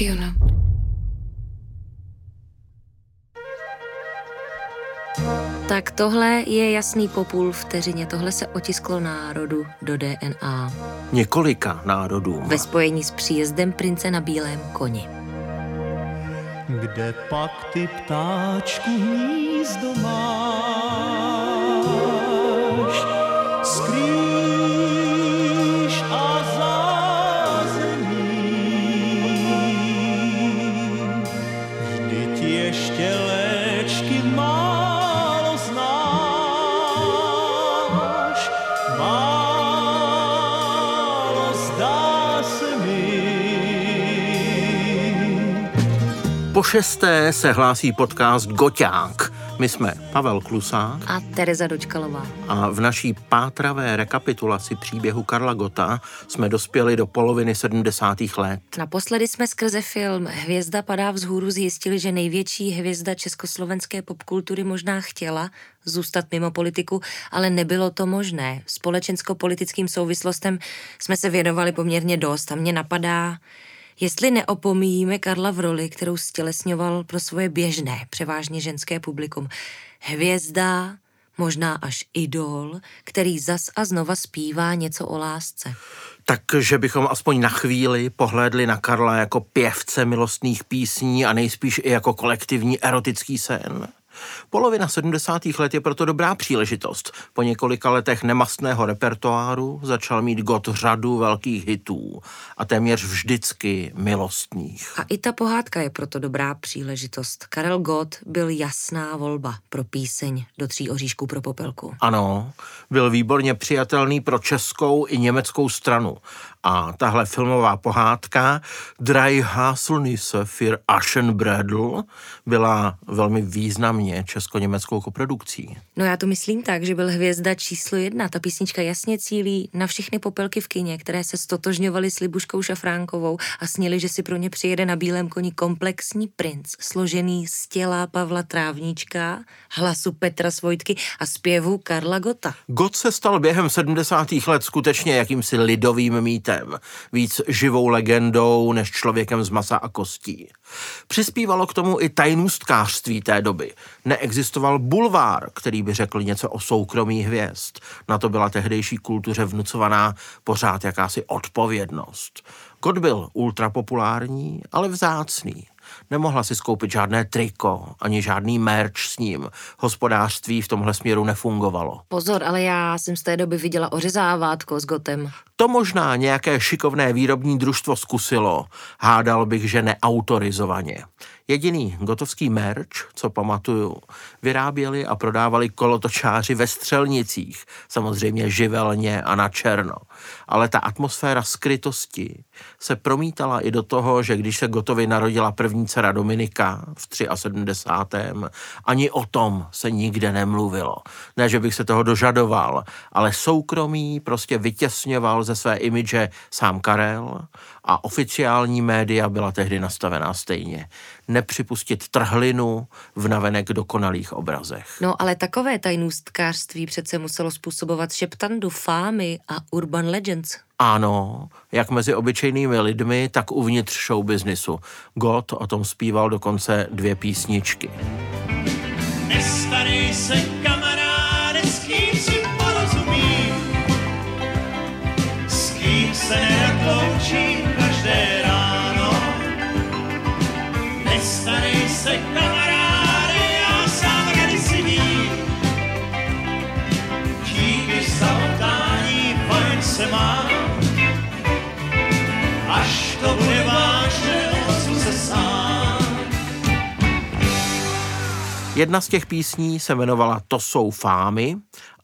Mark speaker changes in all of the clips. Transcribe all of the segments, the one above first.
Speaker 1: you know?
Speaker 2: Tak tohle je jasný po půl vteřině. Tohle se otisklo národu do DNA.
Speaker 3: Několika národů.
Speaker 2: Ve spojení s příjezdem prince na bílém koni.
Speaker 4: Kde pak ty ptáčku hnízdo máš?
Speaker 3: Šesté se hlásí podcast Goťák. My jsme Pavel Klusák
Speaker 2: A Tereza Dočkalová.
Speaker 3: a v naší pátravé rekapitulaci příběhu Karla Gota jsme dospěli do poloviny 70. let.
Speaker 2: Naposledy jsme skrze film Hvězda padá vzhůru zjistili, že největší hvězda československé popkultury možná chtěla zůstat mimo politiku, ale nebylo to možné. Společensko-politickým souvislostem jsme se věnovali poměrně dost a mě napadá, jestli neopomíjíme Karla v roli, kterou stělesňoval pro svoje běžné, převážně ženské publikum. Hvězda, možná až idol, který zas a znova zpívá něco o lásce.
Speaker 3: Takže bychom aspoň na chvíli pohlédli na Karla jako pěvce milostných písní a nejspíš i jako kolektivní erotický sen. Polovina 70. let je proto dobrá příležitost. Po několika letech nemastného repertoáru začal mít God řadu velkých hitů a téměř vždycky milostných.
Speaker 2: A i ta pohádka je proto dobrá příležitost. Karel Gott byl jasná volba pro píseň do tří oříšků pro popelku.
Speaker 3: Ano, byl výborně přijatelný pro českou i německou stranu. A tahle filmová pohádka Drei Haselnüsse für Aschenbrödel byla velmi významně česko-německou koprodukcí.
Speaker 2: No já to myslím tak, že byl hvězda číslo jedna. Ta písnička jasně cílí na všechny popelky v kině, které se stotožňovaly s Libuškou Šafránkovou a snili, že si pro ně přijede na bílém koni komplexní princ, složený z těla Pavla Trávníčka, hlasu Petra Svojtky a zpěvu Karla Gota.
Speaker 3: God se stal během 70. let skutečně jakýmsi lidovým mýtem, víc živou legendou než člověkem z masa a kostí. Přispívalo k tomu i tajnůstkářství té doby. Neexistoval bulvár, který by řekl něco o soukromí hvězd. Na to byla tehdejší kultuře vnucovaná pořád jakási odpovědnost. God byl ultrapopulární, ale vzácný. Nemohla si skoupit žádné triko, ani žádný merch s ním. Hospodářství v tomhle směru nefungovalo.
Speaker 2: Pozor, ale já jsem z té doby viděla ořezávátko s Gotem.
Speaker 3: To možná nějaké šikovné výrobní družstvo zkusilo, hádal bych, že neautorizovaně. Jediný gotovský merch, co pamatuju, vyráběli a prodávali kolotočáři ve střelnicích, samozřejmě živelně a na černo. Ale ta atmosféra skrytosti se promítala i do toho, že když se Gotovi narodila první dcera Dominika v 73. ani o tom se nikde nemluvilo. Ne, že bych se toho dožadoval, ale soukromí prostě vytěsňoval ze své imidže sám Karel a oficiální média byla tehdy nastavená stejně. Nepřipustit trhlinu v navenek dokonalých obrazech.
Speaker 2: No ale takové tajnůstkářství přece muselo způsobovat šeptandu fámy a urban legends.
Speaker 3: Ano, jak mezi obyčejnými lidmi, tak uvnitř showbiznisu. God o tom zpíval dokonce dvě písničky.
Speaker 4: Nestarej se kamaráde, s kým si porozumím, s kým se nerad Nestarej se kamaráde, já sám rady si vím, díky samotání fajn se mám, až to bude vážné, osu se sám.
Speaker 3: Jedna z těch písní se jmenovala To jsou fámy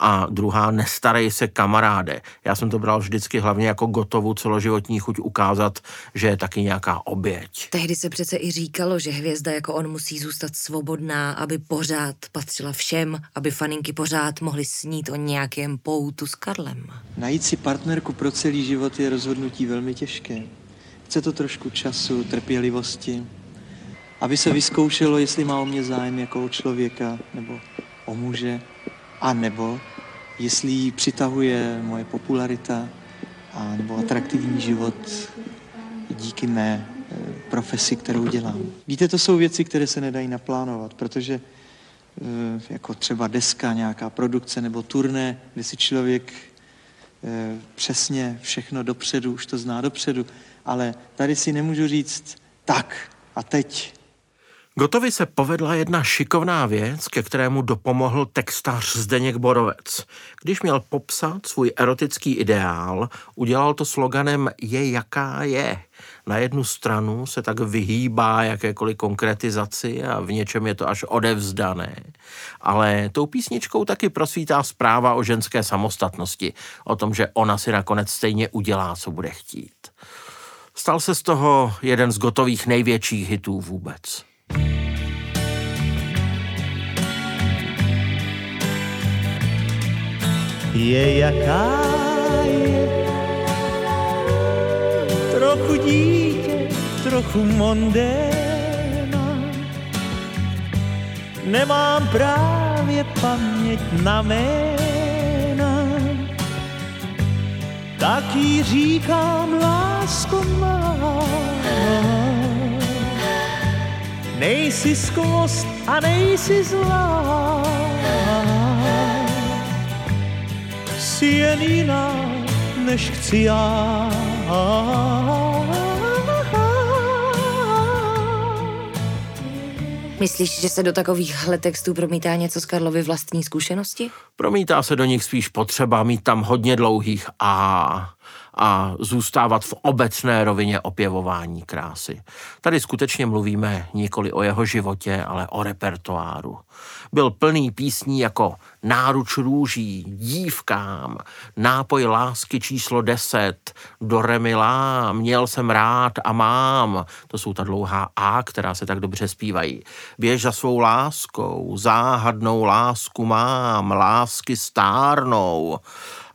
Speaker 3: a druhá Nestarej se kamaráde. Já jsem to bral vždycky hlavně jako gotovu celoživotní chuť ukázat, že je taky nějaká oběť.
Speaker 2: Tehdy se přece i říkalo, že hvězda jako on musí zůstat svobodná, aby pořád patřila všem, aby faninky pořád mohly snít o nějakém poutu s Karlem.
Speaker 5: Najít si partnerku pro celý život je rozhodnutí velmi těžké. Chce to trošku času, trpělivosti, aby se vyzkoušelo, jestli má o mě zájem jako o člověka nebo o muže, a nebo jestli ji přitahuje moje popularita a nebo atraktivní život díky mé eh, profesi, kterou dělám. Víte, to jsou věci, které se nedají naplánovat, protože eh, jako třeba deska, nějaká produkce nebo turné, kde si člověk eh, přesně všechno dopředu, už to zná dopředu, ale tady si nemůžu říct tak a teď
Speaker 3: Gotovi se povedla jedna šikovná věc, ke kterému dopomohl textař Zdeněk Borovec. Když měl popsat svůj erotický ideál, udělal to sloganem je jaká je. Na jednu stranu se tak vyhýbá jakékoliv konkretizaci a v něčem je to až odevzdané. Ale tou písničkou taky prosvítá zpráva o ženské samostatnosti, o tom, že ona si nakonec stejně udělá, co bude chtít. Stal se z toho jeden z gotových největších hitů vůbec.
Speaker 4: Je jaká je. Trochu dítě, trochu mondéna. Nemám právě paměť na jména, tak jí říkám lásko má. Nejsi skvost a nejsi zlá jsi jen jiná, než chci já.
Speaker 2: Myslíš, že se do takovýchhle textů promítá něco z Karlovy vlastní zkušenosti?
Speaker 3: Promítá se do nich spíš potřeba mít tam hodně dlouhých a a zůstávat v obecné rovině opěvování krásy. Tady skutečně mluvíme nikoli o jeho životě, ale o repertoáru. Byl plný písní jako Náruč růží, dívkám, Nápoj lásky číslo deset, Do remilá, Měl jsem rád a mám. To jsou ta dlouhá A, která se tak dobře zpívají. Běž za svou láskou, záhadnou lásku mám, lásky stárnou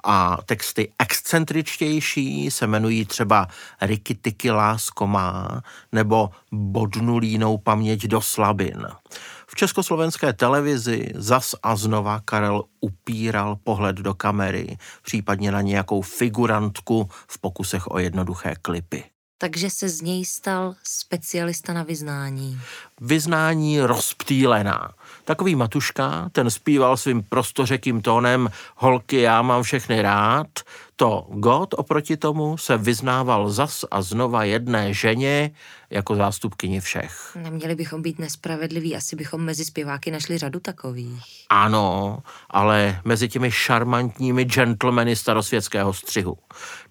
Speaker 3: a texty excentričtější se jmenují třeba Riky Tiky lásko má nebo Bodnu línou paměť do slabin. V československé televizi zas a znova Karel upíral pohled do kamery, případně na nějakou figurantku v pokusech o jednoduché klipy
Speaker 2: takže se z něj stal specialista na vyznání.
Speaker 3: Vyznání rozptýlená. Takový Matuška, ten zpíval svým prostořekým tónem holky, já mám všechny rád, to God oproti tomu se vyznával zas a znova jedné ženě jako zástupkyni všech.
Speaker 2: Neměli bychom být nespravedliví, asi bychom mezi zpěváky našli řadu takových.
Speaker 3: Ano, ale mezi těmi šarmantními gentlemany starosvětského střihu.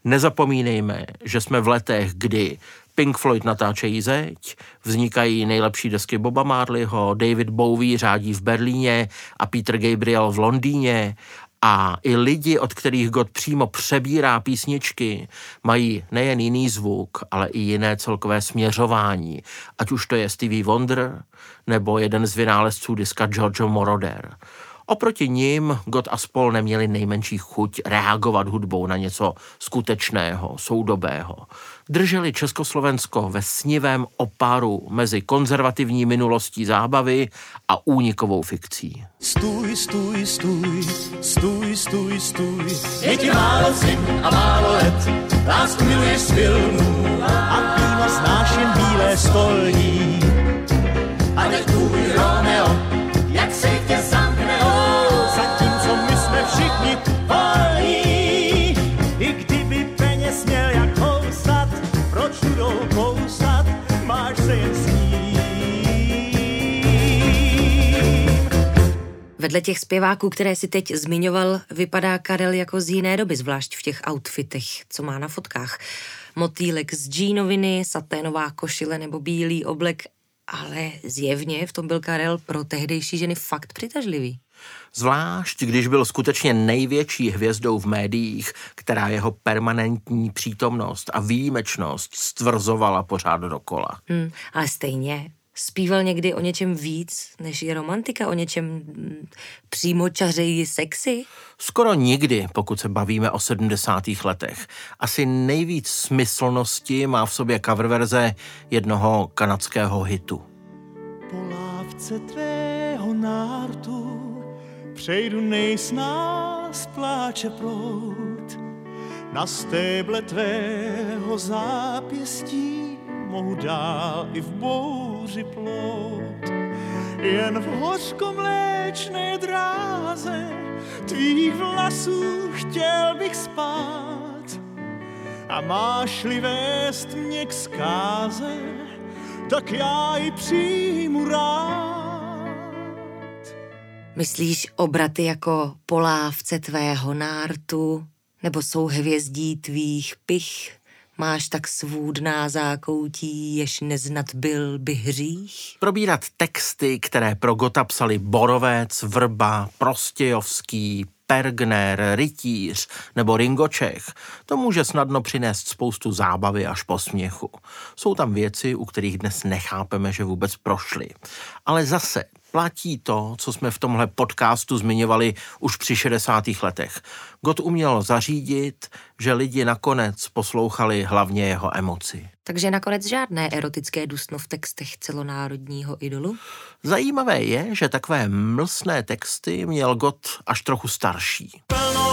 Speaker 3: Nezapomínejme, že jsme v letech, kdy Pink Floyd natáčejí zeď, vznikají nejlepší desky Boba Marleyho, David Bowie řádí v Berlíně a Peter Gabriel v Londýně a i lidi, od kterých God přímo přebírá písničky, mají nejen jiný zvuk, ale i jiné celkové směřování. Ať už to je Stevie Wonder, nebo jeden z vynálezců diska Giorgio Moroder. Oproti ním God a spol neměli nejmenší chuť reagovat hudbou na něco skutečného, soudobého. Drželi Československo ve snivém opáru mezi konzervativní minulostí zábavy a únikovou fikcí.
Speaker 4: Stůj, stůj, stůj, stůj, stůj, stůj. Je ti málo zim a málo let, lásku miluješ z filmů a víno znáš jen bílé stolní. A teď tvůj Romeo,
Speaker 2: Vedle těch zpěváků, které si teď zmiňoval, vypadá Karel jako z jiné doby, zvlášť v těch outfitech, co má na fotkách. Motýlek z džínoviny, saténová košile nebo bílý oblek, ale zjevně v tom byl Karel pro tehdejší ženy fakt přitažlivý.
Speaker 3: Zvlášť, když byl skutečně největší hvězdou v médiích, která jeho permanentní přítomnost a výjimečnost stvrzovala pořád dokola.
Speaker 2: Hmm, ale stejně zpíval někdy o něčem víc, než je romantika, o něčem mm, přímo čařeji sexy?
Speaker 3: Skoro nikdy, pokud se bavíme o 70. letech. Asi nejvíc smyslnosti má v sobě cover verze jednoho kanadského hitu.
Speaker 4: Po lávce tvého nártu přejdu nejsnáz pláče prout. Na stéble tvého zápěstí mohu dál i v bouři plout. Jen v hořkomléčné dráze tvých vlasů chtěl bych spát. A máš-li vést mě k zkáze, tak já ji přijmu rád.
Speaker 2: Myslíš obraty jako polávce tvého nártu, nebo jsou hvězdí tvých pich? Máš tak svůdná zákoutí, jež neznat byl by hřích?
Speaker 3: Probírat texty, které pro Gota psali Borovec, Vrba, Prostějovský, Pergner, Rytíř nebo Ringočech, to může snadno přinést spoustu zábavy až posměchu. Jsou tam věci, u kterých dnes nechápeme, že vůbec prošly. Ale zase platí to, co jsme v tomhle podcastu zmiňovali už při 60. letech. God uměl zařídit, že lidi nakonec poslouchali hlavně jeho emoci.
Speaker 2: Takže nakonec žádné erotické dusno v textech celonárodního idolu?
Speaker 3: Zajímavé je, že takové mlsné texty měl God až trochu starší.
Speaker 4: Plnoletá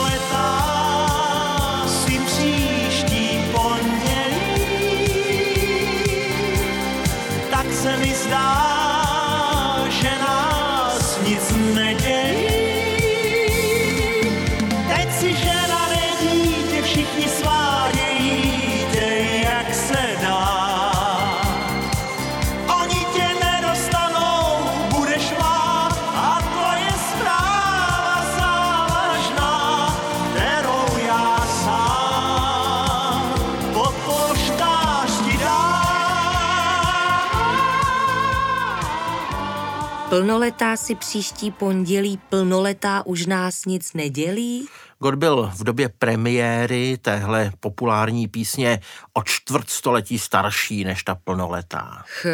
Speaker 2: Plnoletá si příští pondělí, plnoletá už nás nic nedělí?
Speaker 3: God byl v době premiéry téhle populární písně o čtvrt století starší než ta plnoletá.
Speaker 2: Ch,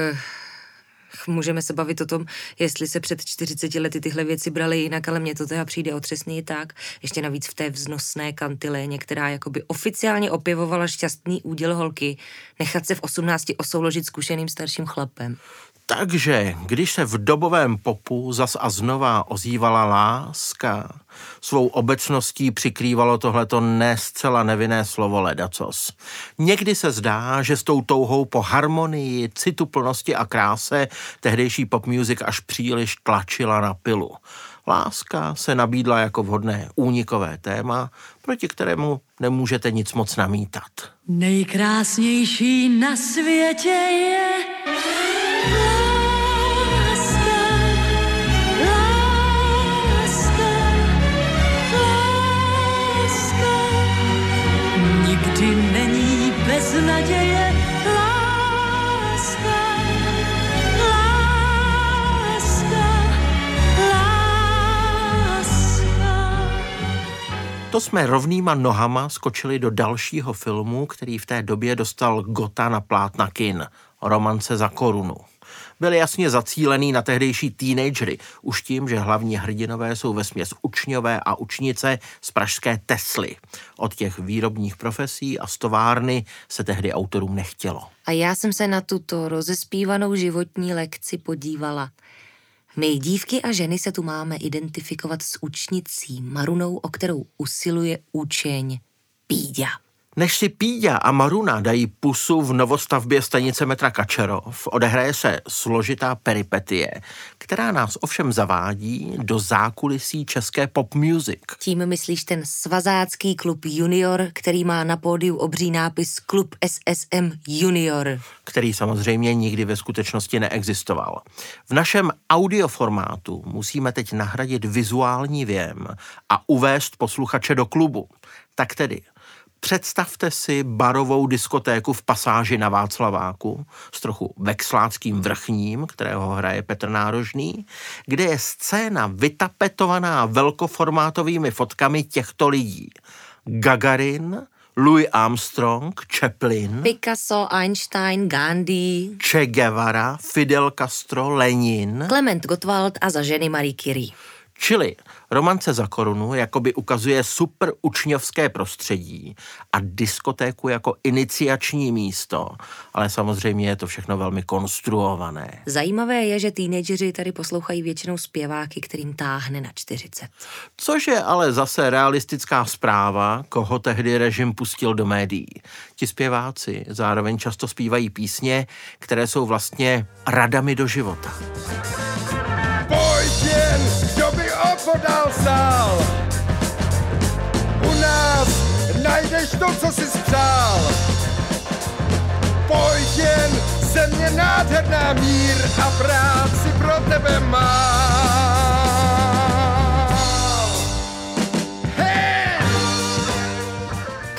Speaker 2: ch, můžeme se bavit o tom, jestli se před 40 lety tyhle věci braly jinak, ale mně to teda přijde otřesný i tak. Ještě navíc v té vznosné kantiléně, která jakoby oficiálně opěvovala šťastný úděl holky, nechat se v 18 osouložit zkušeným starším chlapem.
Speaker 3: Takže, když se v dobovém popu zas a znova ozývala láska, svou obecností přikrývalo tohleto ne zcela nevinné slovo ledacos. Někdy se zdá, že s tou touhou po harmonii, cituplnosti a kráse tehdejší pop music až příliš tlačila na pilu. Láska se nabídla jako vhodné únikové téma, proti kterému nemůžete nic moc namítat.
Speaker 6: Nejkrásnější na světě je
Speaker 3: To jsme rovnýma nohama skočili do dalšího filmu, který v té době dostal Gota na plátna kin. Romance za korunu. Byl jasně zacílený na tehdejší teenagery, už tím, že hlavní hrdinové jsou ve směs učňové a učnice z pražské Tesly. Od těch výrobních profesí a stovárny se tehdy autorům nechtělo.
Speaker 2: A já jsem se na tuto rozespívanou životní lekci podívala. My dívky a ženy se tu máme identifikovat s učnicí Marunou, o kterou usiluje učeň Píďa.
Speaker 3: Než si Píďa a Maruna dají pusu v novostavbě stanice metra Kačerov, odehraje se složitá peripetie, která nás ovšem zavádí do zákulisí české pop music.
Speaker 2: Tím myslíš ten svazácký klub Junior, který má na pódiu obří nápis Klub SSM Junior.
Speaker 3: který samozřejmě nikdy ve skutečnosti neexistoval. V našem audioformátu musíme teď nahradit vizuální věm a uvést posluchače do klubu. Tak tedy, představte si barovou diskotéku v pasáži na Václaváku s trochu vexláckým vrchním, kterého hraje Petr Nárožný, kde je scéna vytapetovaná velkoformátovými fotkami těchto lidí. Gagarin, Louis Armstrong, Chaplin,
Speaker 2: Picasso, Einstein, Gandhi,
Speaker 3: Che Guevara, Fidel Castro, Lenin,
Speaker 2: Klement Gottwald a za ženy Marie Curie.
Speaker 3: Čili romance za korunu jakoby ukazuje super učňovské prostředí a diskotéku jako iniciační místo, ale samozřejmě je to všechno velmi konstruované.
Speaker 2: Zajímavé je, že teenageři tady poslouchají většinou zpěváky, kterým táhne na 40.
Speaker 3: Což je ale zase realistická zpráva, koho tehdy režim pustil do médií. Ti zpěváci zároveň často zpívají písně, které jsou vlastně radami do života.
Speaker 7: Pojď jen, by opodal stál. U nás najdeš to, co jsi spřál. Pojď jen, země nádherná mír a práci pro tebe má.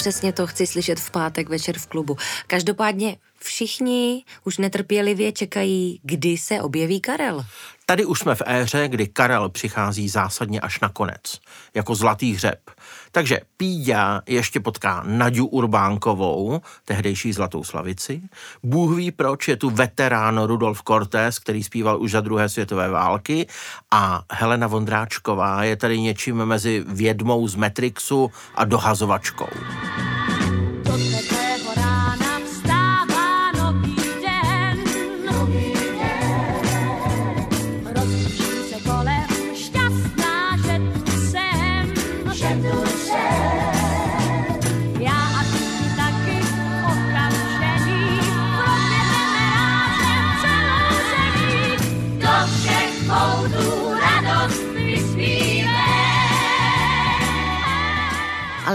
Speaker 2: Přesně to chci slyšet v pátek večer v klubu. Každopádně všichni už netrpělivě čekají, kdy se objeví Karel.
Speaker 3: Tady už jsme v éře, kdy Karel přichází zásadně až na konec, jako zlatý hřeb. Takže Píďa ještě potká Naďu Urbánkovou, tehdejší Zlatou slavici. Bůh ví proč, je tu veterán Rudolf Cortés, který zpíval už za druhé světové války a Helena Vondráčková je tady něčím mezi vědmou z Matrixu a dohazovačkou.
Speaker 6: Do teplého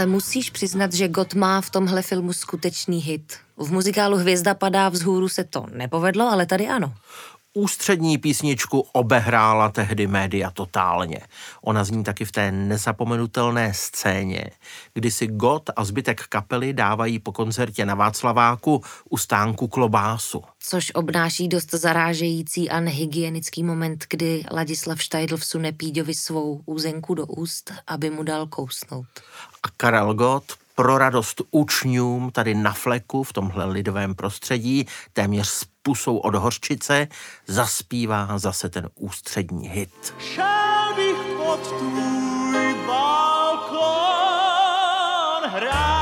Speaker 2: musíš přiznat, že Gott má v tomhle filmu skutečný hit. V muzikálu Hvězda padá vzhůru se to nepovedlo, ale tady ano.
Speaker 3: Ústřední písničku obehrála tehdy média totálně. Ona zní taky v té nezapomenutelné scéně, kdy si Gott a zbytek kapely dávají po koncertě na Václaváku u stánku klobásu.
Speaker 2: Což obnáší dost zarážející a nehygienický moment, kdy Ladislav Štajdl vsune Píďovi svou úzenku do úst, aby mu dal kousnout.
Speaker 3: A Karel Gott pro radost učňům tady na fleku v tomhle lidovém prostředí, téměř s pusou od hořčice, zaspívá zase ten ústřední hit.
Speaker 4: Šel bych pod tvůj balkon hrát.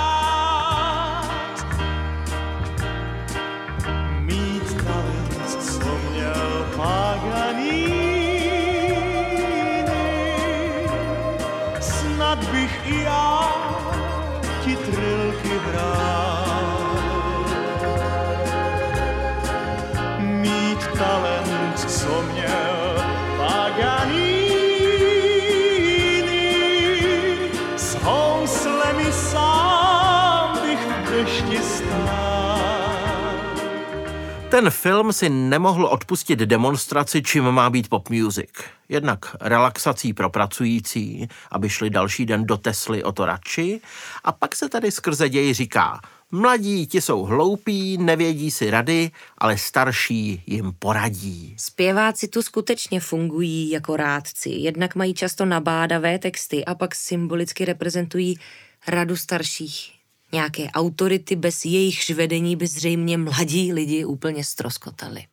Speaker 3: Ten film si nemohl odpustit demonstraci, čím má být pop music. Jednak relaxací pro pracující, aby šli další den do Tesly o to radši. A pak se tady skrze děj říká, mladí ti jsou hloupí, nevědí si rady, ale starší jim poradí.
Speaker 2: Zpěváci tu skutečně fungují jako rádci. Jednak mají často nabádavé texty a pak symbolicky reprezentují radu starších. Nějaké autority, bez jejichž vedení by zřejmě mladí lidi úplně stroskotali.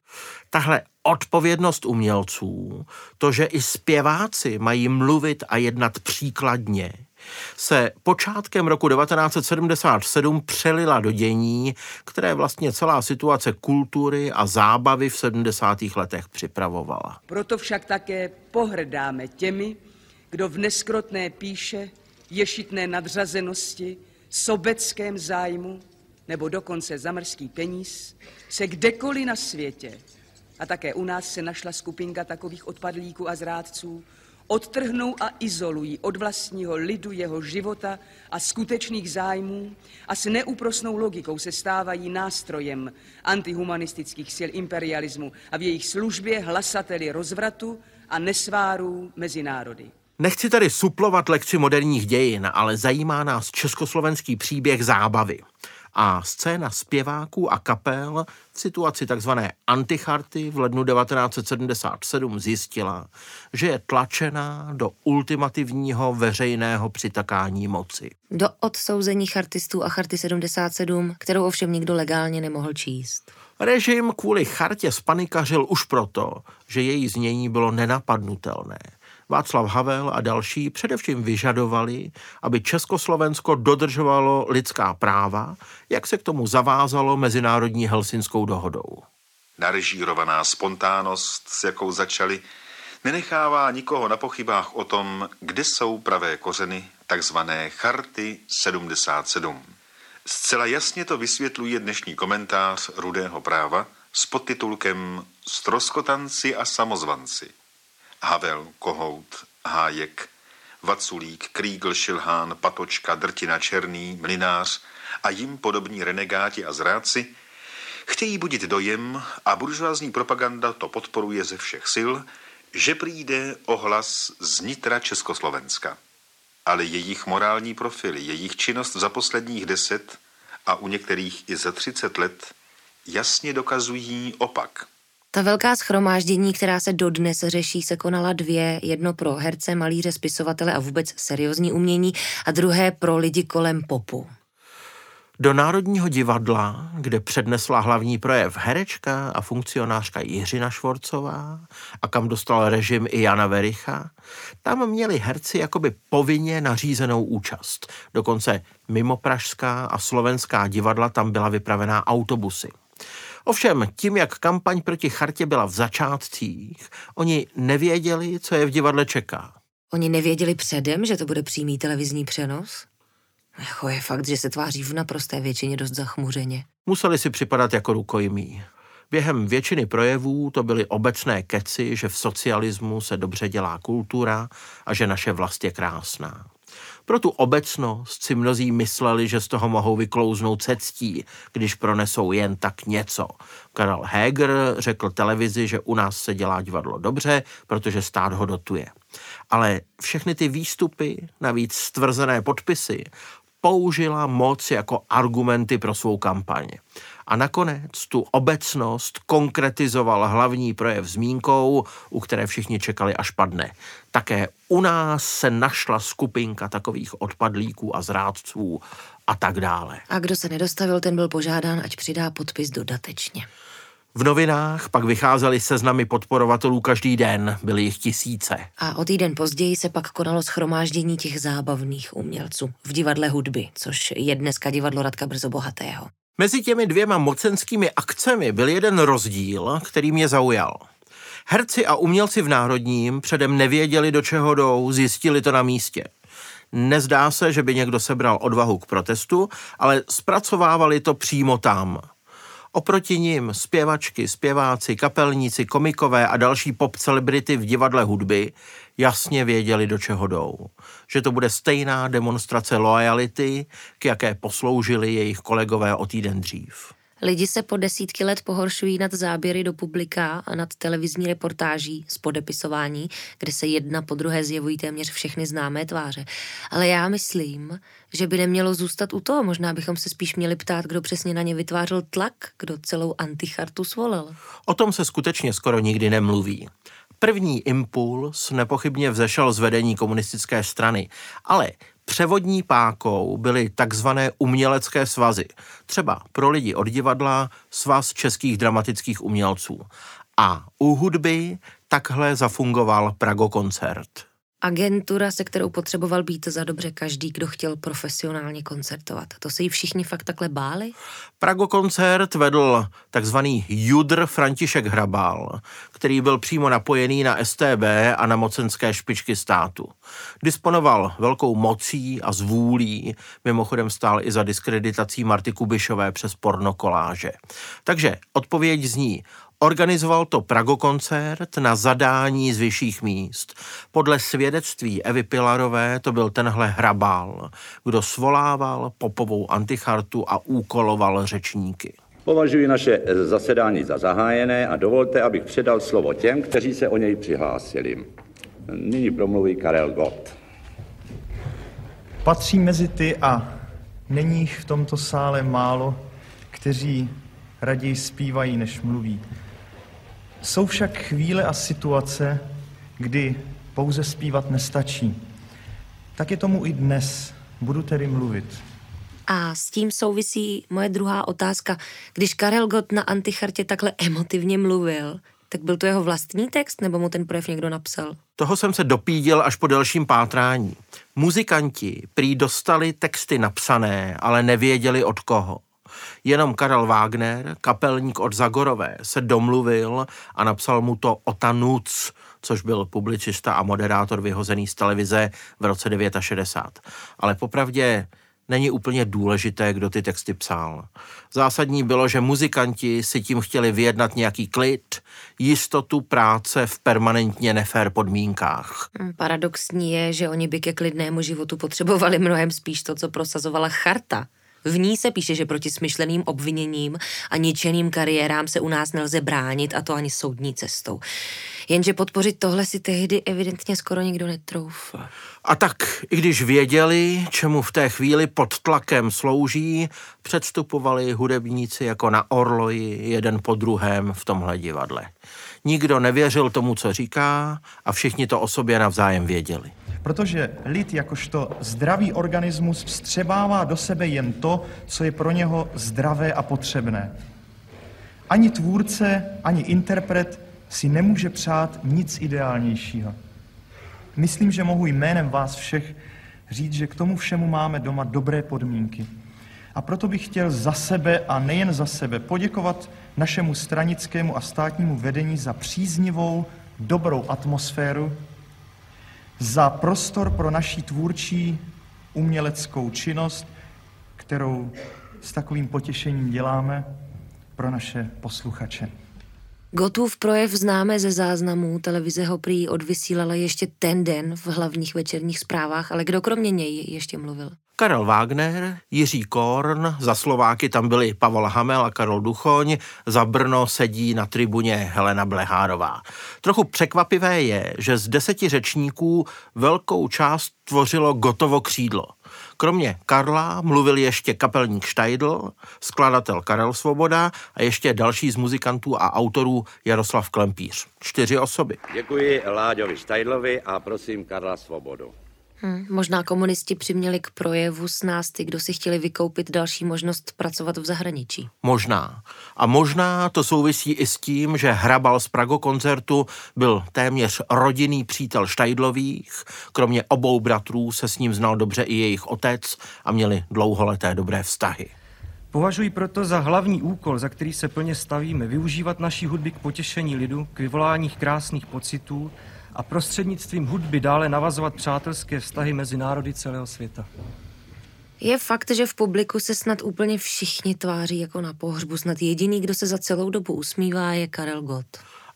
Speaker 3: Tahle odpovědnost umělců, to, že i zpěváci mají mluvit a jednat příkladně, se počátkem roku 1977 přelila do dění, které vlastně celá situace kultury a zábavy v 70. letech připravovala.
Speaker 8: Proto však také pohrdáme těmi, kdo v neskrotné píše, ješitné nadřazenosti, sobeckém zájmu nebo dokonce zamrský peníz se kdekoliv na světě, a také u nás se našla skupinka takových odpadlíků a zrádců, odtrhnou a izolují od vlastního lidu jeho života a skutečných zájmů a s neúprosnou logikou se stávají nástrojem antihumanistických sil imperialismu a v jejich službě hlasateli rozvratu a nesvárů mezi národy.
Speaker 3: Nechci tady suplovat lekci moderních dějin, ale zajímá nás československý příběh zábavy. A scéna zpěváků a kapel v situaci takzvané anticharty v lednu 1977 zjistila, že je tlačená do ultimativního veřejného přitakání moci.
Speaker 2: Do odsouzení chartistů a charty 77, kterou ovšem nikdo legálně nemohl číst.
Speaker 3: Režim kvůli chartě spanikařil už proto, že její znění bylo nenapadnutelné. Václav Havel a další především vyžadovali, aby Československo dodržovalo lidská práva, jak se k tomu zavázalo Mezinárodní helsinskou dohodou.
Speaker 9: Narežírovaná spontánnost, s jakou začali, nenechává nikoho na pochybách o tom, kde jsou pravé kořeny takzvané Charty 77. Zcela jasně to vysvětluje dnešní komentář Rudého práva s podtitulkem Stroskotanci a samozvanci. Havel, Kohout, Hájek, Vaculík, Krígl, Šilhán, Patočka, Drtina, Černý, Mlinář a jim podobní renegáti a zráci chtějí budit dojem a buržoázní propaganda to podporuje ze všech sil, že přijde ohlas z nitra Československa. Ale jejich morální profily, jejich činnost za posledních deset a u některých i za třicet let jasně dokazují opak.
Speaker 2: Ta velká schromáždění, která se dodnes řeší, se konala dvě. Jedno pro herce, malíře, spisovatele a vůbec seriózní umění a druhé pro lidi kolem popu.
Speaker 3: Do Národního divadla, kde přednesla hlavní projev herečka a funkcionářka Jiřina Švorcová a kam dostal režim i Jana Vericha, tam měli herci jakoby povinně nařízenou účast. Dokonce mimo pražská a slovenská divadla tam byla vypravená autobusy. Ovšem, tím, jak kampaň proti chartě byla v začátcích, oni nevěděli, co je v divadle čeká.
Speaker 2: Oni nevěděli předem, že to bude přímý televizní přenos? Jako je fakt, že se tváří v naprosté většině dost zachmuřeně.
Speaker 3: Museli si připadat jako rukojmí. Během většiny projevů to byly obecné keci, že v socialismu se dobře dělá kultura a že naše vlast je krásná. Pro tu obecnost si mnozí mysleli, že z toho mohou vyklouznout se ctí, když pronesou jen tak něco. Karel Heger řekl televizi, že u nás se dělá divadlo dobře, protože stát ho dotuje. Ale všechny ty výstupy, navíc stvrzené podpisy, použila moc jako argumenty pro svou kampaň. A nakonec tu obecnost konkretizoval hlavní projev zmínkou, u které všichni čekali, až padne. Také u nás se našla skupinka takových odpadlíků a zrádců a tak dále.
Speaker 2: A kdo se nedostavil, ten byl požádán, ať přidá podpis dodatečně.
Speaker 3: V novinách pak vycházely seznamy podporovatelů každý den, byly jich tisíce.
Speaker 2: A o týden později se pak konalo schromáždění těch zábavných umělců v divadle hudby, což je dneska divadlo Radka Brzo Bohatého.
Speaker 3: Mezi těmi dvěma mocenskými akcemi byl jeden rozdíl, který mě zaujal. Herci a umělci v Národním předem nevěděli, do čeho jdou, zjistili to na místě. Nezdá se, že by někdo sebral odvahu k protestu, ale zpracovávali to přímo tam. Oproti nim zpěvačky, zpěváci, kapelníci, komikové a další pop celebrity v divadle hudby jasně věděli, do čeho jdou. Že to bude stejná demonstrace lojality, k jaké posloužili jejich kolegové o týden dřív.
Speaker 2: Lidi se po desítky let pohoršují nad záběry do publika a nad televizní reportáží z podepisování, kde se jedna po druhé zjevují téměř všechny známé tváře. Ale já myslím, že by nemělo zůstat u toho. Možná bychom se spíš měli ptát, kdo přesně na ně vytvářel tlak, kdo celou antichartu svolil.
Speaker 3: O tom se skutečně skoro nikdy nemluví. První impuls nepochybně vzešel z vedení komunistické strany, ale Převodní pákou byly takzvané umělecké svazy, třeba pro lidi od divadla Svaz českých dramatických umělců. A u hudby takhle zafungoval Pragokoncert.
Speaker 2: Agentura, se kterou potřeboval být za dobře každý, kdo chtěl profesionálně koncertovat. To se jí všichni fakt takhle báli?
Speaker 3: Pragokoncert vedl takzvaný Judr František Hrabal, který byl přímo napojený na STB a na mocenské špičky státu. Disponoval velkou mocí a zvůlí, mimochodem stál i za diskreditací Marty Kubišové přes pornokoláže. Takže odpověď zní, Organizoval to Pragokoncert na zadání z vyšších míst. Podle svědectví Evy Pilarové to byl tenhle hrabál, kdo svolával popovou antichartu a úkoloval řečníky.
Speaker 10: Považuji naše zasedání za zahájené a dovolte, abych předal slovo těm, kteří se o něj přihlásili. Nyní promluví Karel Gott.
Speaker 11: Patří mezi ty a není jich v tomto sále málo, kteří raději zpívají, než mluví. Jsou však chvíle a situace, kdy pouze zpívat nestačí. Tak je tomu i dnes. Budu tedy mluvit.
Speaker 2: A s tím souvisí moje druhá otázka. Když Karel Gott na Antichartě takhle emotivně mluvil, Tak byl to jeho vlastní text, nebo mu ten projev někdo napsal?
Speaker 3: Toho jsem se dopídil až po delším pátrání. Muzikanti prý dostali texty napsané, ale nevěděli od koho. Jenom Karel Wagner, kapelník od Zagorové, se domluvil a napsal mu to Ota Nuc, což byl publicista a moderátor vyhozený z televize v roce 69. Ale popravdě není úplně důležité, kdo ty texty psal. Zásadní bylo, že muzikanti si tím chtěli vyjednat nějaký klid, jistotu práce v permanentně nefér podmínkách.
Speaker 2: Hm, Paradoxní je, že oni by ke klidnému životu potřebovali mnohem spíš to, co prosazovala charta. V ní se píše, že proti smyšleným obviněním a ničeným kariérám se u nás nelze bránit, a to ani soudní cestou. Jenže podpořit tohle si tehdy evidentně skoro nikdo netroufl.
Speaker 3: A tak, i když věděli, čemu v té chvíli pod tlakem slouží, předstupovali hudebníci jako na orloji jeden po druhém v tomhle divadle. Nikdo nevěřil tomu, co říká a všichni to o sobě navzájem věděli.
Speaker 11: Protože lid jakožto zdravý organismus vstřebává do sebe jen to, co je pro něho zdravé a potřebné. Ani tvůrce, ani interpret si nemůže přát nic ideálnějšího. Myslím, že mohu jménem vás všech říct, že k tomu všemu máme doma dobré podmínky. A proto bych chtěl za sebe a nejen za sebe poděkovat našemu stranickému a státnímu vedení za příznivou, dobrou atmosféru, za prostor pro naší tvůrčí uměleckou činnost, kterou s takovým potěšením děláme pro naše posluchače.
Speaker 2: Gotův projev známe ze záznamů, televize ho prý odvysílala ještě ten den v hlavních večerních zprávách, ale kdo kromě něj ještě mluvil?
Speaker 3: Karel Wagner, Jiří Korn, za Slováky tam byli Pavel Hamel a Karol Duchoň, za Brno sedí na tribuně Helena Blehárová. Trochu překvapivé je, že z deseti řečníků velkou část tvořilo Gotovo křídlo. Kromě Karla mluvil ještě kapelník Štajdl, skladatel Karel Svoboda a ještě další z muzikantů a autorů Jaroslav Klempíř. Čtyři osoby.
Speaker 10: Děkuji Láďovi Štajdlovi a prosím Karla Svobodu.
Speaker 2: Hm, možná komunisti přiměli k projevu s nás ty, kdo si chtěli vykoupit další možnost pracovat v zahraničí.
Speaker 3: Možná. A možná to souvisí i s tím, že Hrabal z Prago koncertu byl téměř rodinný přítel Štajdlových. Kromě obou bratrů se s ním znal dobře i jejich otec a měli dlouholeté dobré vztahy.
Speaker 12: Považuji proto za hlavní úkol, za který se plně stavíme, využívat naší hudby k potěšení lidu, k vyvolání krásných pocitů a prostřednictvím hudby dále navazovat přátelské vztahy mezi národy celého světa.
Speaker 2: Je fakt, že v publiku se snad úplně všichni tváří jako na pohřbu. Snad jediný, kdo se za celou dobu usmívá, je Karel Gott.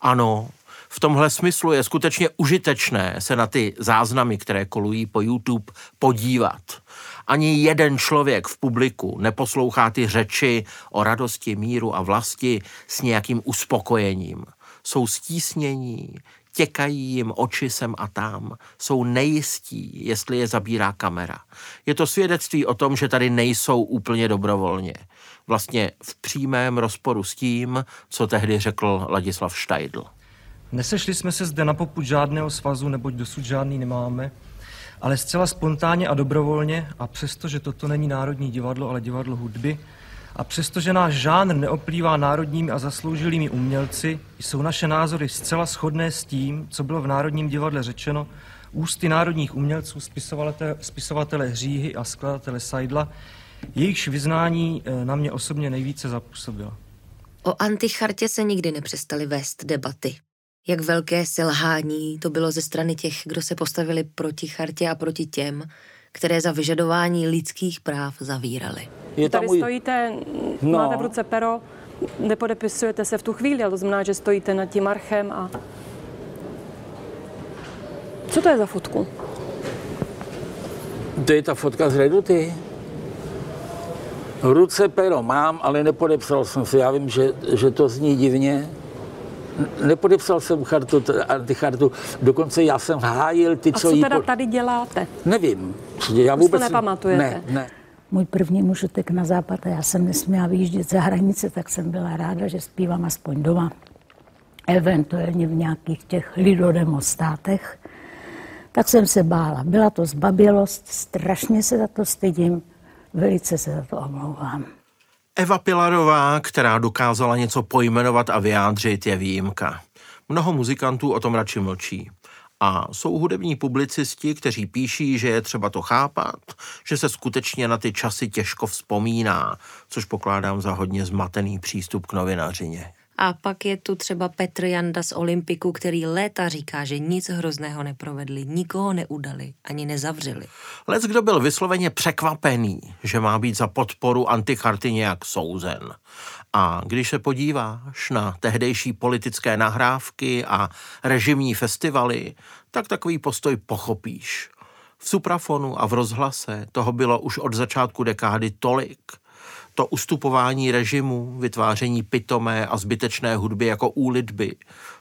Speaker 3: Ano, v tomhle smyslu je skutečně užitečné se na ty záznamy, které kolují po YouTube, podívat. Ani jeden člověk v publiku neposlouchá ty řeči o radosti, míru a vlasti s nějakým uspokojením. Jsou stísnění, těkají jim oči sem a tam, jsou nejistí, jestli je zabírá kamera. Je to svědectví o tom, že tady nejsou úplně dobrovolně. Vlastně v přímém rozporu s tím, co tehdy řekl Ladislav Štajdl.
Speaker 12: Nesešli jsme se zde na poput žádného svazu, neboť dosud žádný nemáme, ale zcela spontánně a dobrovolně a přesto, že toto není Národní divadlo, ale divadlo hudby, a přestože náš žánr neoplývá národními a zasloužilými umělci, jsou naše názory zcela shodné s tím, co bylo v Národním divadle řečeno ústy národních umělců, spisovatele, spisovatele Hříhy a skladatele Sajdla, jejichž vyznání eh, na mě osobně nejvíce zapůsobilo.
Speaker 2: O antichartě se nikdy nepřestali vést debaty. Jak velké selhání to bylo ze strany těch, kdo se postavili proti chartě a proti těm, které za vyžadování lidských práv zavírali.
Speaker 13: Je Tady můj... stojíte, no. máte v ruce pero, nepodepisujete se v tu chvíli, ale to znamená, že stojíte nad tím archem a... Co to je za fotku?
Speaker 14: To je ta fotka z Reduty. V ruce pero mám, ale nepodepsal jsem se. Já vím, že, že to zní divně. Nepodepsal jsem chartu, antichartu, dokonce já jsem hájil ty,
Speaker 13: A
Speaker 14: co
Speaker 13: co
Speaker 14: jí...
Speaker 13: teda
Speaker 14: po-
Speaker 13: tady děláte?
Speaker 14: Nevím. Já
Speaker 13: Už to
Speaker 14: vůbec
Speaker 13: nepamatujete?
Speaker 14: Ne, ne.
Speaker 15: Můj první muž utek na západ a já jsem nesměla vyjíždět za hranice, tak jsem byla ráda, že zpívám aspoň doma. Eventuálně v nějakých těch lidodemostátech. Tak jsem se bála. Byla to zbabělost, strašně se za to stydím, velice se za to omlouvám.
Speaker 3: Eva Pilarová, která dokázala něco pojmenovat a vyjádřit, je výjimka. Mnoho muzikantů o tom radši mlčí. A jsou hudební publicisti, kteří píší, že je třeba to chápat, že se skutečně na ty časy těžko vzpomíná, což pokládám za hodně zmatený přístup k novinařině.
Speaker 2: A pak je tu třeba Petr Janda z Olympiku, který léta říká, že nic hrozného neprovedli, nikoho neudali, ani nezavřeli.
Speaker 3: Lec, kdo byl vysloveně překvapený, že má být za podporu anticharty nějak souzen. A když se podíváš na tehdejší politické nahrávky a režimní festivaly, tak takový postoj pochopíš. V suprafonu a v rozhlase toho bylo už od začátku dekády tolik – to ustupování režimu, vytváření pitomé a zbytečné hudby jako úlitby,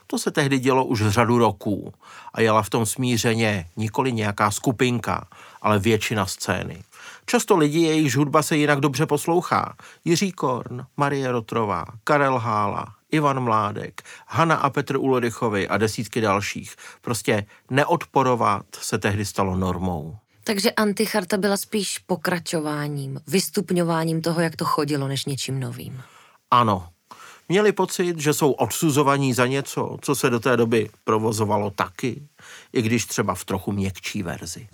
Speaker 3: to se tehdy dělo už řadu roků a jela v tom smířeně nikoli nějaká skupinka, ale většina scény. Často lidi, jejichž hudba se jinak dobře poslouchá. Jiří Korn, Marie Rotrová, Karel Hála, Ivan Mládek, Hanna a Petr Ulrichovi a desítky dalších. Prostě neodporovat se tehdy stalo normou.
Speaker 2: Takže anticharta byla spíš pokračováním, vystupňováním toho, jak to chodilo, než něčím novým.
Speaker 3: Ano. Měli pocit, že jsou odsuzovaní za něco, co se do té doby provozovalo taky, i když třeba v trochu měkčí verzi.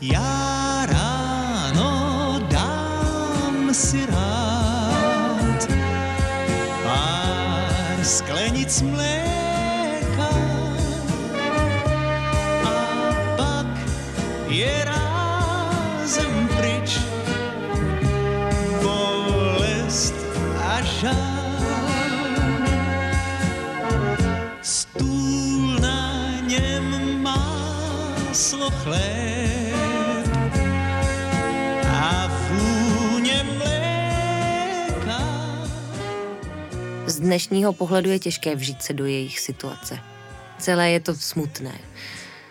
Speaker 4: Já ráno dám si rád pár sklenic mléka chléb a mléka.
Speaker 2: Z dnešního pohledu je těžké vžít se do jejich situace. Celé je to smutné.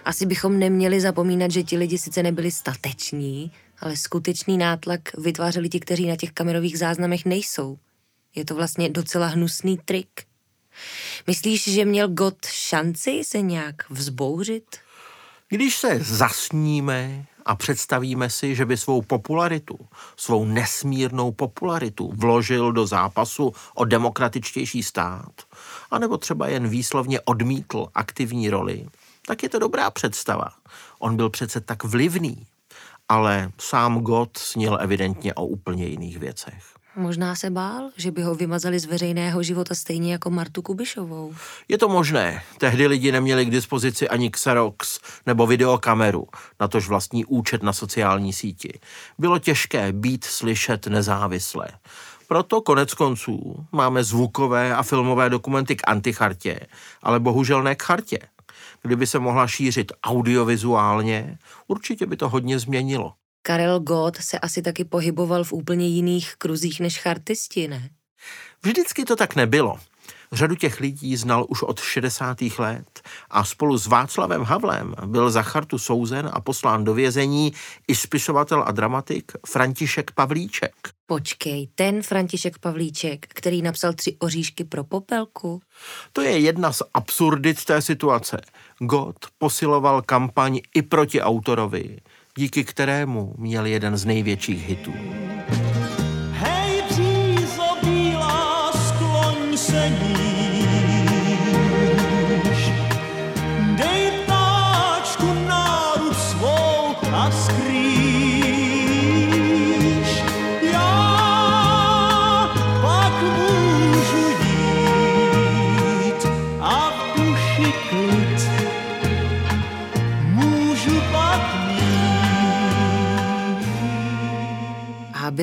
Speaker 2: Asi bychom neměli zapomínat, že ti lidi sice nebyli stateční, ale skutečný nátlak vytvářeli ti, kteří na těch kamerových záznamech nejsou. Je to vlastně docela hnusný trik. Myslíš, že měl God šanci se nějak vzbouřit?
Speaker 3: Když se zasníme a představíme si, že by svou popularitu, svou nesmírnou popularitu vložil do zápasu o demokratičtější stát, anebo třeba jen výslovně odmítl aktivní roli, tak je to dobrá představa. On byl přece tak vlivný, ale sám God snil evidentně o úplně jiných věcech.
Speaker 2: Možná se bál, že by ho vymazali z veřejného života stejně jako Martu Kubišovou.
Speaker 3: Je to možné. Tehdy lidi neměli k dispozici ani Xerox nebo videokameru, natož vlastní účet na sociální síti. Bylo těžké být slyšet nezávisle. Proto konec konců máme zvukové a filmové dokumenty k antichartě, ale bohužel ne k chartě. Kdyby se mohla šířit audiovizuálně, určitě by to hodně změnilo.
Speaker 2: Karel Gott se asi taky pohyboval v úplně jiných kruzích než chartisti, ne?
Speaker 3: Vždycky to tak nebylo. Řadu těch lidí znal už od 60. let a spolu s Václavem Havlem byl za chartu souzen a poslán do vězení i spisovatel a dramatik František Pavlíček.
Speaker 2: Počkej, ten František Pavlíček, který napsal tři oříšky pro popelku?
Speaker 3: To je jedna z absurdit té situace. God posiloval kampaň i proti autorovi, díky kterému měl jeden z největších hitů.
Speaker 4: Hej, břízo bílá, skloň se níž. Dej ptáčku náruč svou a skrýš.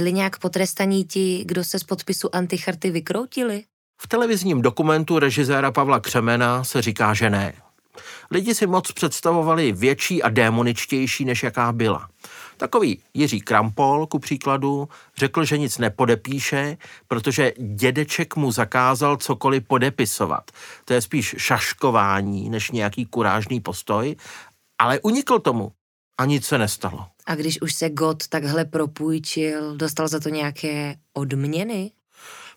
Speaker 2: Byli nějak potrestaní ti, kdo se z podpisu anticharty vykroutili?
Speaker 3: V televizním dokumentu režiséra Pavla Křemena se říká, že ne. Lidi si moc představovali větší a démoničtější, než jaká byla. Takový Jiří Krampol, ku příkladu, řekl, že nic nepodepíše, protože dědeček mu zakázal cokoliv podepisovat. To je spíš šaškování, než nějaký kurážný postoj, ale unikl tomu a nic se nestalo.
Speaker 2: A když už se God takhle propůjčil, dostal za to nějaké odměny?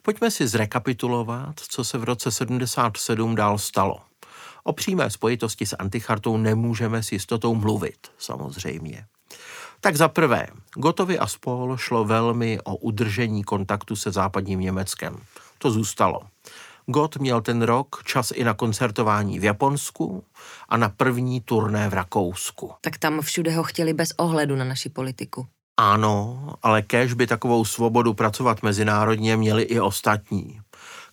Speaker 3: Pojďme si zrekapitulovat, co se v roce 77 dál stalo. O přímé spojitosti s antichartou nemůžeme s jistotou mluvit, samozřejmě. Tak za prvé, Gotovi a spol šlo velmi o udržení kontaktu se západním Německem. To zůstalo. Gott měl ten rok čas i na koncertování v Japonsku a na první turné v Rakousku.
Speaker 2: Tak tam všude ho chtěli bez ohledu na naši politiku.
Speaker 3: Ano, ale kéž by takovou svobodu pracovat mezinárodně měli i ostatní.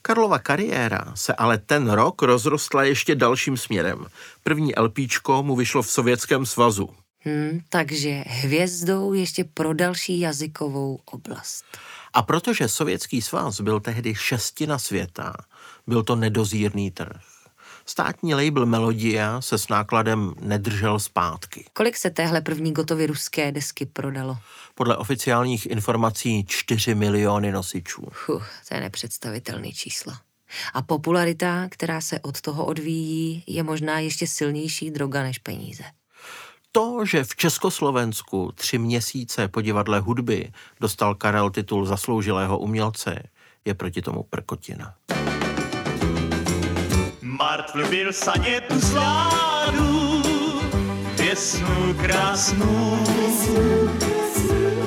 Speaker 3: Karlova kariéra se ale ten rok rozrostla ještě dalším směrem. První LPčko mu vyšlo v Sovětském svazu.
Speaker 2: Hmm, takže hvězdou ještě pro další jazykovou oblast.
Speaker 3: A protože Sovětský svaz byl tehdy šestina světa, byl to nedozírný trh. Státní label Melodia se s nákladem nedržel zpátky.
Speaker 2: Kolik se téhle první gotovy ruské desky prodalo?
Speaker 3: Podle oficiálních informací 4 miliony nosičů.
Speaker 2: Fuh, to je nepředstavitelný číslo. A popularita, která se od toho odvíjí, je možná ještě silnější droga než peníze.
Speaker 3: To, že v Československu tři měsíce po divadle hudby dostal Karel titul zasloužilého umělce, je proti tomu prkotina.
Speaker 4: Март влюбился нет сладу, Весну красну,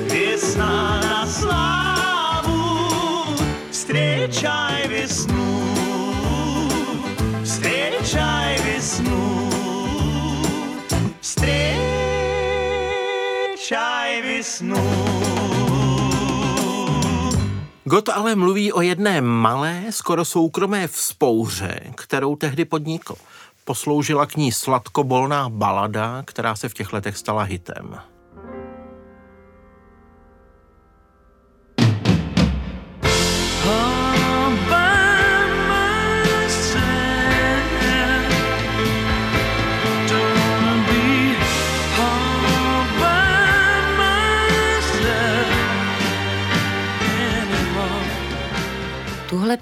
Speaker 4: Весна на славу, Встречай весну, Встречай весну, Встречай весну.
Speaker 3: Gott ale mluví o jedné malé, skoro soukromé vzpouře, kterou tehdy podnikl. Posloužila k ní sladkobolná balada, která se v těch letech stala hitem.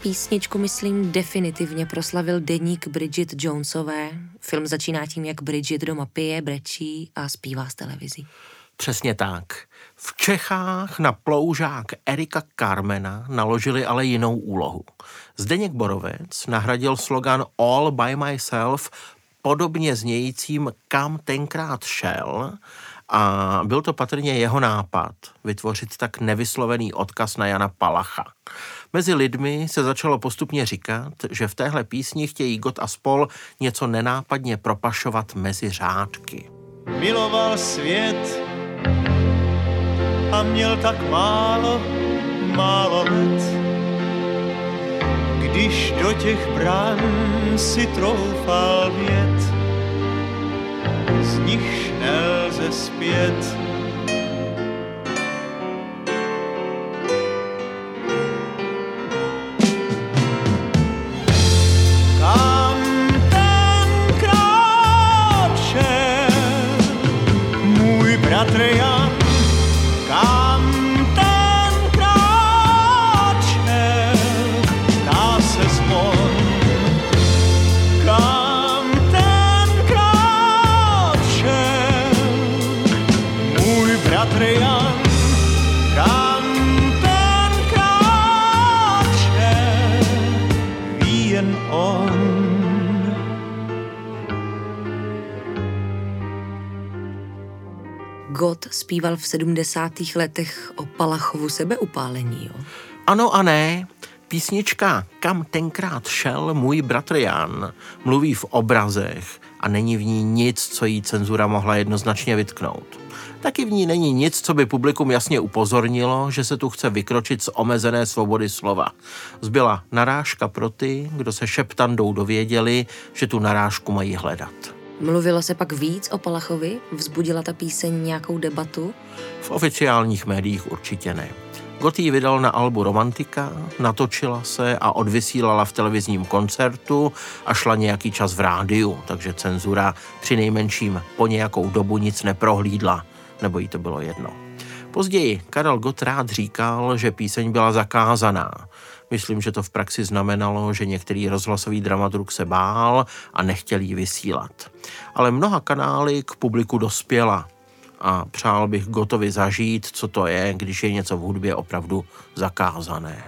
Speaker 2: Písničku, myslím, definitivně proslavil deník Bridget Jonesové. Film začíná tím, jak Bridget doma pije, brečí a zpívá z televizí.
Speaker 3: Přesně tak. V Čechách na ploužák Erika Carmena naložili ale jinou úlohu. Zdeněk Borovec nahradil slogan All by myself podobně znějícím Kam tenkrát šel a byl to patrně jeho nápad vytvořit tak nevyslovený odkaz na Jana Palacha. Mezi lidmi se začalo postupně říkat, že v téhle písni chtějí Got a spol něco nenápadně propašovat mezi řádky.
Speaker 4: Miloval svět a měl tak málo, málo let. Když do těch brán si troufal vět, z nichž nelze zpět. Můj
Speaker 2: zpíval v 70. letech o Palachovu sebeupálení, jo?
Speaker 3: Ano a ne. Písnička Kam tenkrát šel můj bratr Jan mluví v obrazech a není v ní nic, co jí cenzura mohla jednoznačně vytknout. Taky v ní není nic, co by publikum jasně upozornilo, že se tu chce vykročit z omezené svobody slova. Zbyla narážka pro ty, kdo se šeptandou dověděli, že tu narážku mají hledat.
Speaker 2: Mluvilo se pak víc o Palachovi? Vzbudila ta píseň nějakou debatu?
Speaker 3: V oficiálních médiích určitě ne. Gott ji vydal na albu Romantika, natočila se a odvysílala v televizním koncertu a šla nějaký čas v rádiu, takže cenzura při nejmenším po nějakou dobu nic neprohlídla, nebo jí to bylo jedno. Později Karel Gott rád říkal, že píseň byla zakázaná. Myslím, že to v praxi znamenalo, že některý rozhlasový dramaturg se bál a nechtěl ji vysílat. Ale mnoha kanály k publiku dospěla a přál bych Gotovi zažít, co to je, když je něco v hudbě opravdu zakázané.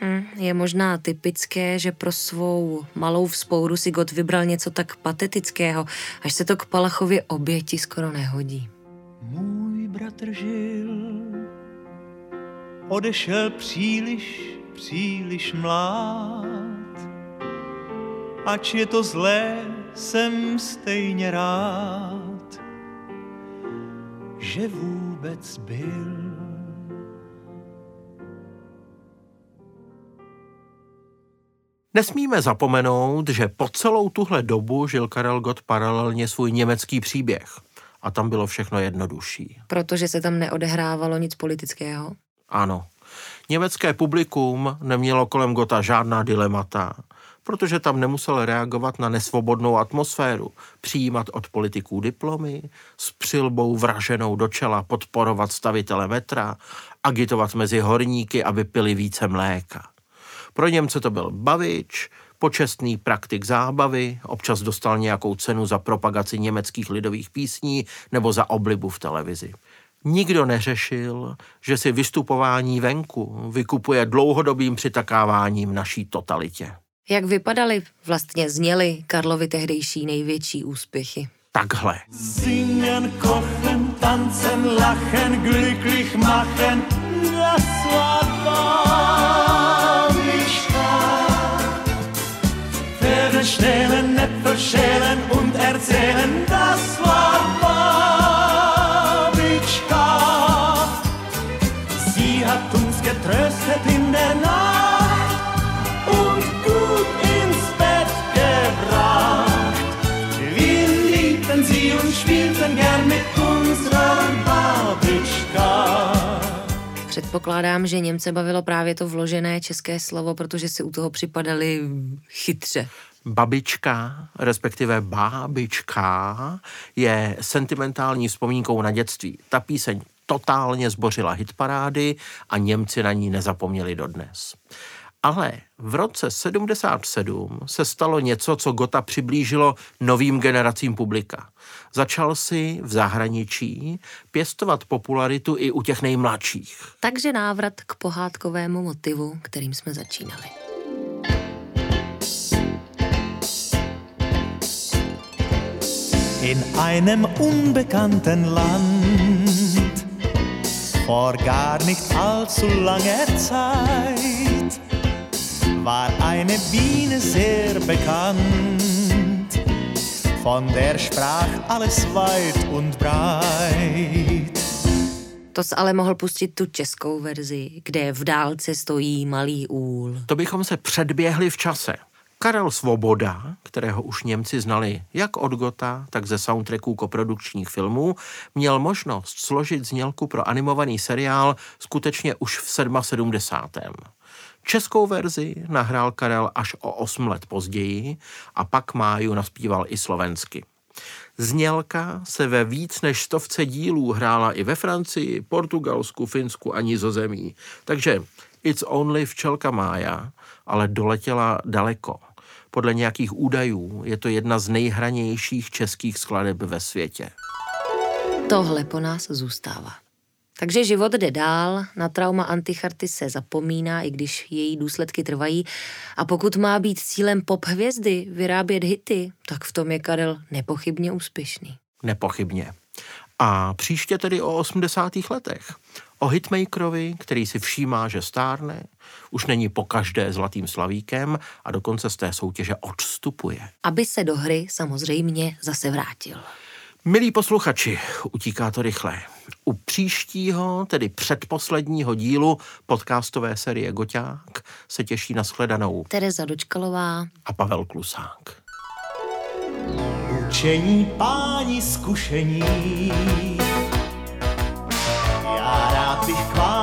Speaker 2: Hm, je možná typické, že pro svou malou vzpouru si Gott vybral něco tak patetického, až se to k Palachově oběti skoro nehodí.
Speaker 4: Bratr žil, odešel příliš
Speaker 16: příliš mlád. Ač je to zlé, jsem stejně rád, že vůbec byl.
Speaker 3: Nesmíme zapomenout, že po celou tuhle dobu žil Karel Gott paralelně svůj německý příběh. A tam bylo všechno jednodušší.
Speaker 2: Protože se tam neodehrávalo nic politického?
Speaker 3: Ano. Německé publikum nemělo kolem Gota žádná dilemata, protože tam nemusel reagovat na nesvobodnou atmosféru, přijímat od politiků diplomy, s přilbou vraženou do čela podporovat stavitele metra, agitovat mezi horníky, aby pili více mléka. Pro Němce to byl bavič, počestný praktik zábavy, občas dostal nějakou cenu za propagaci německých lidových písní nebo za oblibu v televizi. Nikdo neřešil, že si vystupování venku vykupuje dlouhodobým přitakáváním naší totalitě.
Speaker 2: Jak vypadaly, vlastně zněly Karlovi tehdejší největší úspěchy?
Speaker 3: Takhle.
Speaker 4: Singen, kochen, tanzen, lachen, glücklich machen, das war schälen und erzählen, das war Babischka. Sie hat uns getröstet in der Nacht und gut ins Bett gebracht. Wir liebten sie und spielten gern mit unserer Babička.
Speaker 2: Předpokládám, že Němce bavilo právě to vložené české slovo, protože si u toho připadali chytře.
Speaker 3: Babička, respektive bábička, je sentimentální vzpomínkou na dětství. Ta píseň totálně zbořila hitparády a Němci na ní nezapomněli dodnes. Ale v roce 77 se stalo něco, co Gota přiblížilo novým generacím publika. Začal si v zahraničí pěstovat popularitu i u těch nejmladších.
Speaker 2: Takže návrat k pohádkovému motivu, kterým jsme začínali.
Speaker 16: In einem unbekannten Land, vor gar nicht allzu langer Zeit, war eine Biene sehr bekannt. Von der sprach alles weit und breit.
Speaker 2: To jsi ale mohl pustit tu českou verzi, kde v dálce stojí malý úl.
Speaker 3: To bychom se předběhli v čase. Karel Svoboda, kterého už Němci znali jak od Gota, tak ze soundtracků koprodukčních filmů, měl možnost složit znělku pro animovaný seriál skutečně už v 77. Českou verzi nahrál Karel až o 8 let později a pak Máju naspíval i slovensky. Znělka se ve víc než stovce dílů hrála i ve Francii, Portugalsku, Finsku a Nizozemí. Takže It's Only včelka Mája, ale doletěla daleko. Podle nějakých údajů je to jedna z nejhranějších českých skladeb ve světě.
Speaker 2: Tohle po nás zůstává. Takže život jde dál, na trauma anticharty se zapomíná, i když její důsledky trvají. A pokud má být cílem pop hvězdy vyrábět hity, tak v tom je Karel nepochybně úspěšný.
Speaker 3: Nepochybně. A příště tedy o 80. letech. O hitmakerovi, který si všímá, že stárne, už není po každé zlatým slavíkem a dokonce z té soutěže odstupuje.
Speaker 2: Aby se do hry samozřejmě zase vrátil.
Speaker 3: Milí posluchači, utíká to rychle. U příštího, tedy předposledního dílu podcastové série Goťák se těší na shledanou
Speaker 2: Tereza Dočkalová
Speaker 3: a Pavel Klusák.
Speaker 4: Učení páni zkušení.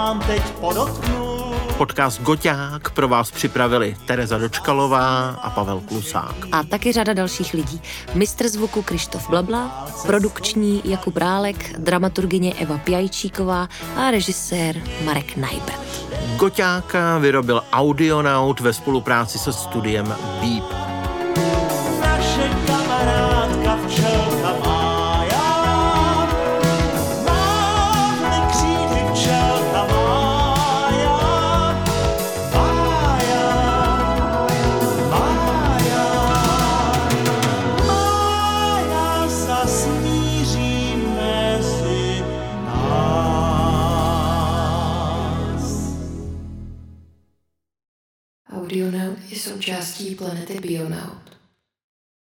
Speaker 4: Vám teď podotknul.
Speaker 3: Podcast Goťák pro vás připravili Tereza Dočkalová a Pavel Klusák.
Speaker 2: A taky řada dalších lidí. Mistr zvuku Krištof Blabla, produkční Jakub Rálek, dramaturgině Eva Pjajčíková a režisér Marek Najbert.
Speaker 3: Goťáka vyrobil Audionaut ve spolupráci se studiem Beep.
Speaker 1: Key Planety Bionau.